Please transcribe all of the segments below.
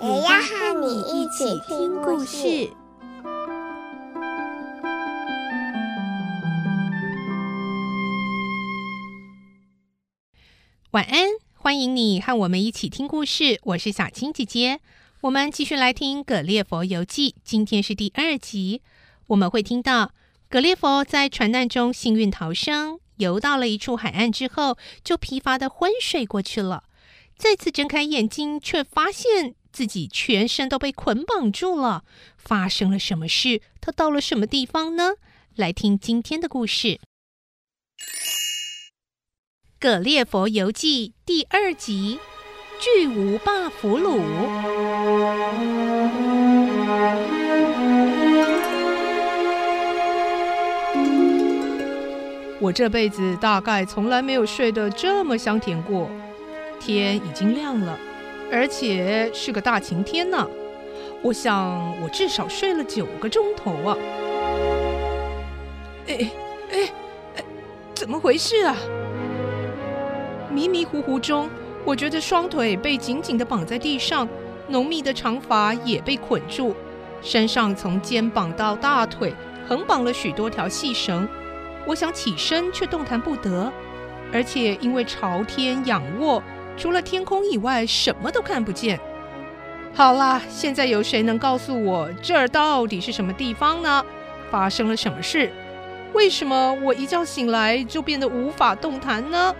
也要和你一起听故事。晚安。欢迎你和我们一起听故事，我是小青姐姐。我们继续来听《葛列佛游记》，今天是第二集。我们会听到葛列佛在船难中幸运逃生，游到了一处海岸之后，就疲乏的昏睡过去了。再次睁开眼睛，却发现自己全身都被捆绑住了。发生了什么事？他到了什么地方呢？来听今天的故事。《葛列佛游记》第二集：巨无霸俘虏。我这辈子大概从来没有睡得这么香甜过。天已经亮了，而且是个大晴天呢。我想，我至少睡了九个钟头啊！哎哎哎，怎么回事啊？迷迷糊糊中，我觉得双腿被紧紧地绑在地上，浓密的长发也被捆住，身上从肩膀到大腿横绑了许多条细绳。我想起身，却动弹不得，而且因为朝天仰卧，除了天空以外，什么都看不见。好啦，现在有谁能告诉我这儿到底是什么地方呢？发生了什么事？为什么我一觉醒来就变得无法动弹呢？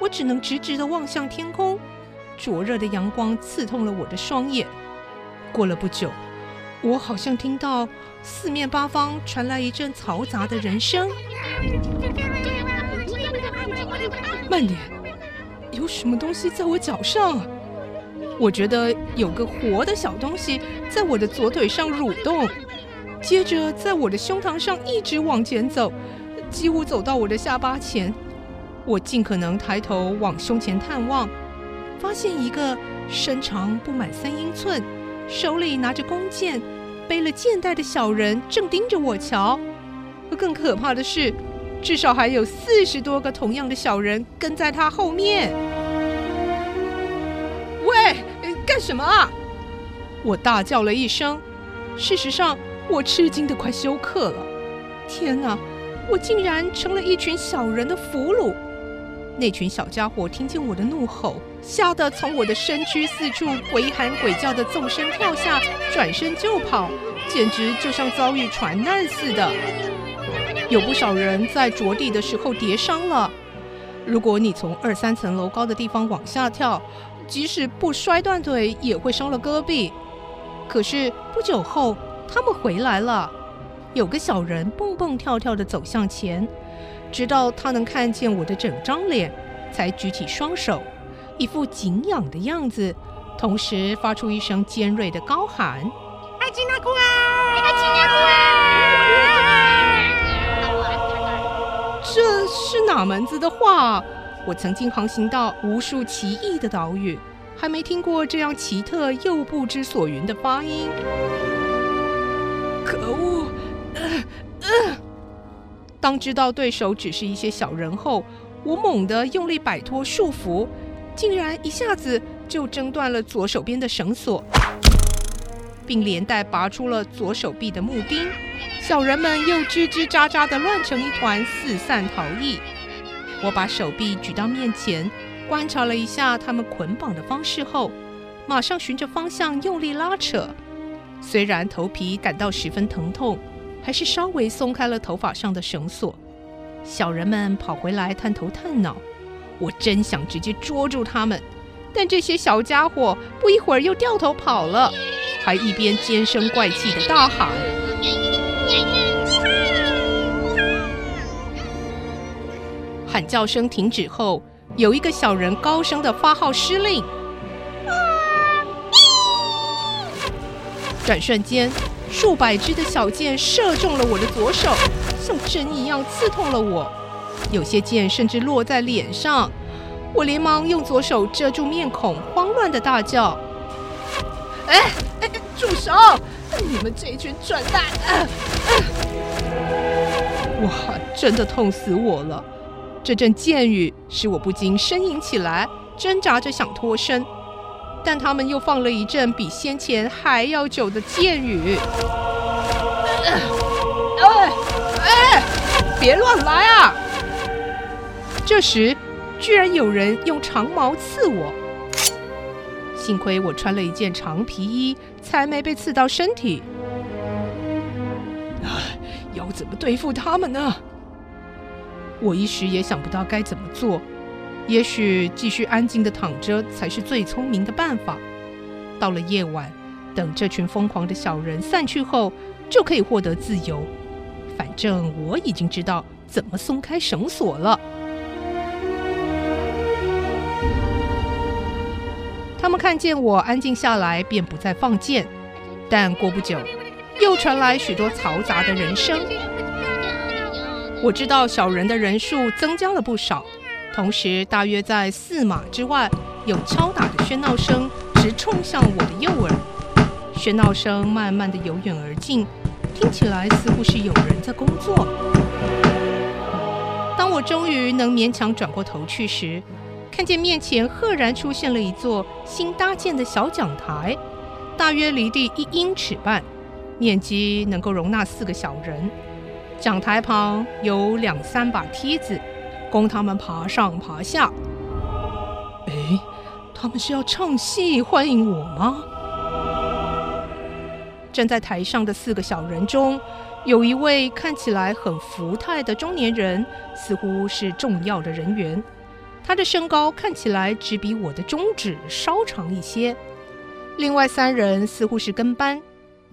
我只能直直地望向天空，灼热的阳光刺痛了我的双眼。过了不久，我好像听到四面八方传来一阵嘈杂的人声。慢点，有什么东西在我脚上？我觉得有个活的小东西在我的左腿上蠕动，接着在我的胸膛上一直往前走，几乎走到我的下巴前。我尽可能抬头往胸前探望，发现一个身长不满三英寸、手里拿着弓箭、背了箭袋的小人正盯着我瞧。更可怕的是，至少还有四十多个同样的小人跟在他后面。喂，干什么啊？我大叫了一声。事实上，我吃惊得快休克了。天哪，我竟然成了一群小人的俘虏！那群小家伙听见我的怒吼，吓得从我的身躯四处鬼喊鬼叫的纵身跳下，转身就跑，简直就像遭遇船难似的。有不少人在着地的时候跌伤了。如果你从二三层楼高的地方往下跳，即使不摔断腿，也会伤了胳臂。可是不久后，他们回来了。有个小人蹦蹦跳跳地走向前。直到他能看见我的整张脸，才举起双手，一副敬仰的样子，同时发出一声尖锐的高喊：“爱金纳库啊！爱金纳库啊！”这是哪门子的话？我曾经航行到无数奇异的岛屿，还没听过这样奇特又不知所云的发音。可恶！当知道对手只是一些小人后，我猛地用力摆脱束缚，竟然一下子就挣断了左手边的绳索，并连带拔出了左手臂的木钉。小人们又吱吱喳喳地乱成一团，四散逃逸。我把手臂举到面前，观察了一下他们捆绑的方式后，马上循着方向用力拉扯。虽然头皮感到十分疼痛。还是稍微松开了头发上的绳索，小人们跑回来探头探脑，我真想直接捉住他们，但这些小家伙不一会儿又掉头跑了，还一边尖声怪气的大喊。喊叫声停止后，有一个小人高声的发号施令。转瞬间，数百支的小箭射中了我的左手，像针一样刺痛了我。有些箭甚至落在脸上，我连忙用左手遮住面孔，慌乱的大叫：“哎，住手！你们这群蠢蛋！”啊啊！哇，真的痛死我了！这阵箭雨使我不禁呻吟起来，挣扎着想脱身。但他们又放了一阵比先前还要久的箭雨。哎哎，别乱来啊！这时，居然有人用长矛刺我。幸亏我穿了一件长皮衣，才没被刺到身体。要怎么对付他们呢？我一时也想不到该怎么做。也许继续安静地躺着才是最聪明的办法。到了夜晚，等这群疯狂的小人散去后，就可以获得自由。反正我已经知道怎么松开绳索了。他们看见我安静下来，便不再放箭。但过不久，又传来许多嘈杂的人声。我知道小人的人数增加了不少。同时，大约在四码之外，有敲打的喧闹声直冲向我的右耳。喧闹声慢慢的由远而近，听起来似乎是有人在工作。当我终于能勉强转过头去时，看见面前赫然出现了一座新搭建的小讲台，大约离地一英尺半，面积能够容纳四个小人。讲台旁有两三把梯子。供他们爬上爬下。哎，他们是要唱戏欢迎我吗？站在台上的四个小人中，有一位看起来很福态的中年人，似乎是重要的人员。他的身高看起来只比我的中指稍长一些。另外三人似乎是跟班，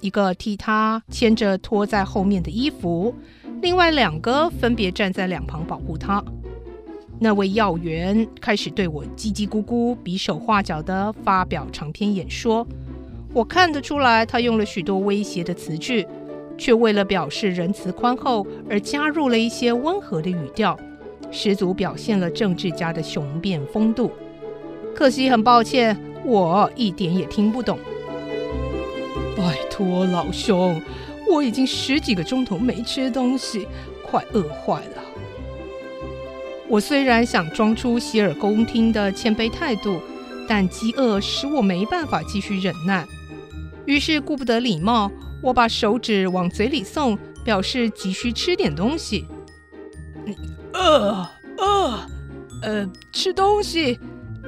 一个替他牵着拖在后面的衣服，另外两个分别站在两旁保护他。那位要员开始对我叽叽咕咕、比手画脚地发表长篇演说。我看得出来，他用了许多威胁的词句，却为了表示仁慈宽厚而加入了一些温和的语调，十足表现了政治家的雄辩风度。可惜，很抱歉，我一点也听不懂。拜托老兄，我已经十几个钟头没吃东西，快饿坏了。我虽然想装出洗耳恭听的谦卑态度，但饥饿使我没办法继续忍耐。于是顾不得礼貌，我把手指往嘴里送，表示急需吃点东西。饿饿呃，吃东西，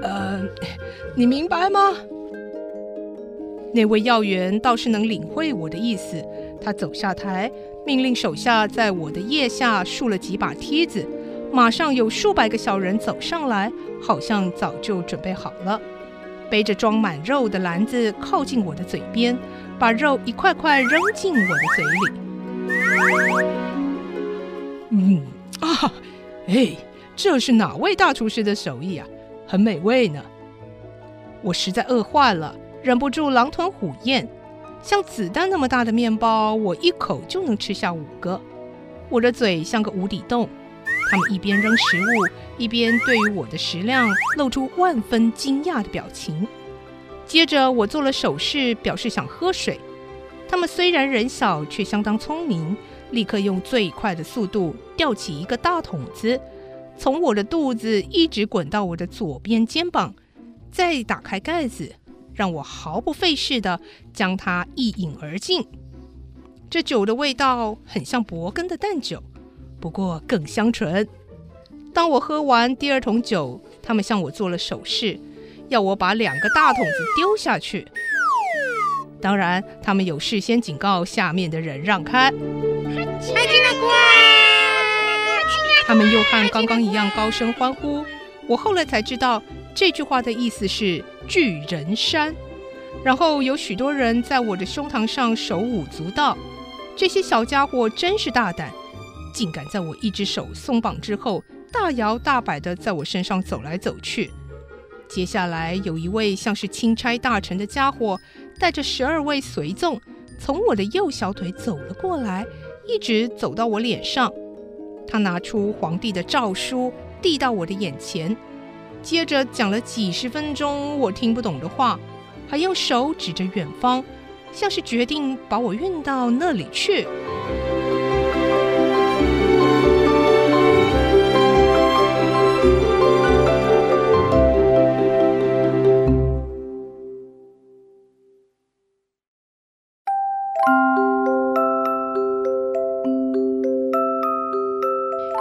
呃，你明白吗？那位要员倒是能领会我的意思，他走下台，命令手下在我的腋下竖了几把梯子。马上有数百个小人走上来，好像早就准备好了，背着装满肉的篮子靠近我的嘴边，把肉一块块扔进我的嘴里。嗯啊，哎，这是哪位大厨师的手艺啊？很美味呢。我实在饿坏了，忍不住狼吞虎咽。像子弹那么大的面包，我一口就能吃下五个。我的嘴像个无底洞。他们一边扔食物，一边对于我的食量露出万分惊讶的表情。接着，我做了手势，表示想喝水。他们虽然人小，却相当聪明，立刻用最快的速度吊起一个大桶子，从我的肚子一直滚到我的左边肩膀，再打开盖子，让我毫不费事地将它一饮而尽。这酒的味道很像勃艮的淡酒。不过更香醇。当我喝完第二桶酒，他们向我做了手势，要我把两个大桶子丢下去。当然，他们有事先警告下面的人让开。他们又和刚刚一样高声欢呼。我后来才知道，这句话的意思是巨人山。然后有许多人在我的胸膛上手舞足蹈。这些小家伙真是大胆。竟敢在我一只手松绑之后，大摇大摆地在我身上走来走去。接下来，有一位像是钦差大臣的家伙，带着十二位随从，从我的右小腿走了过来，一直走到我脸上。他拿出皇帝的诏书，递到我的眼前，接着讲了几十分钟我听不懂的话，还用手指着远方，像是决定把我运到那里去。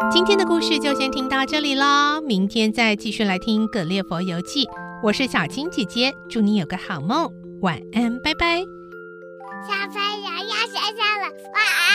今天的故事就先听到这里了，明天再继续来听《格列佛游记》。我是小青姐姐，祝你有个好梦，晚安，拜拜。小朋友要睡觉了，晚安。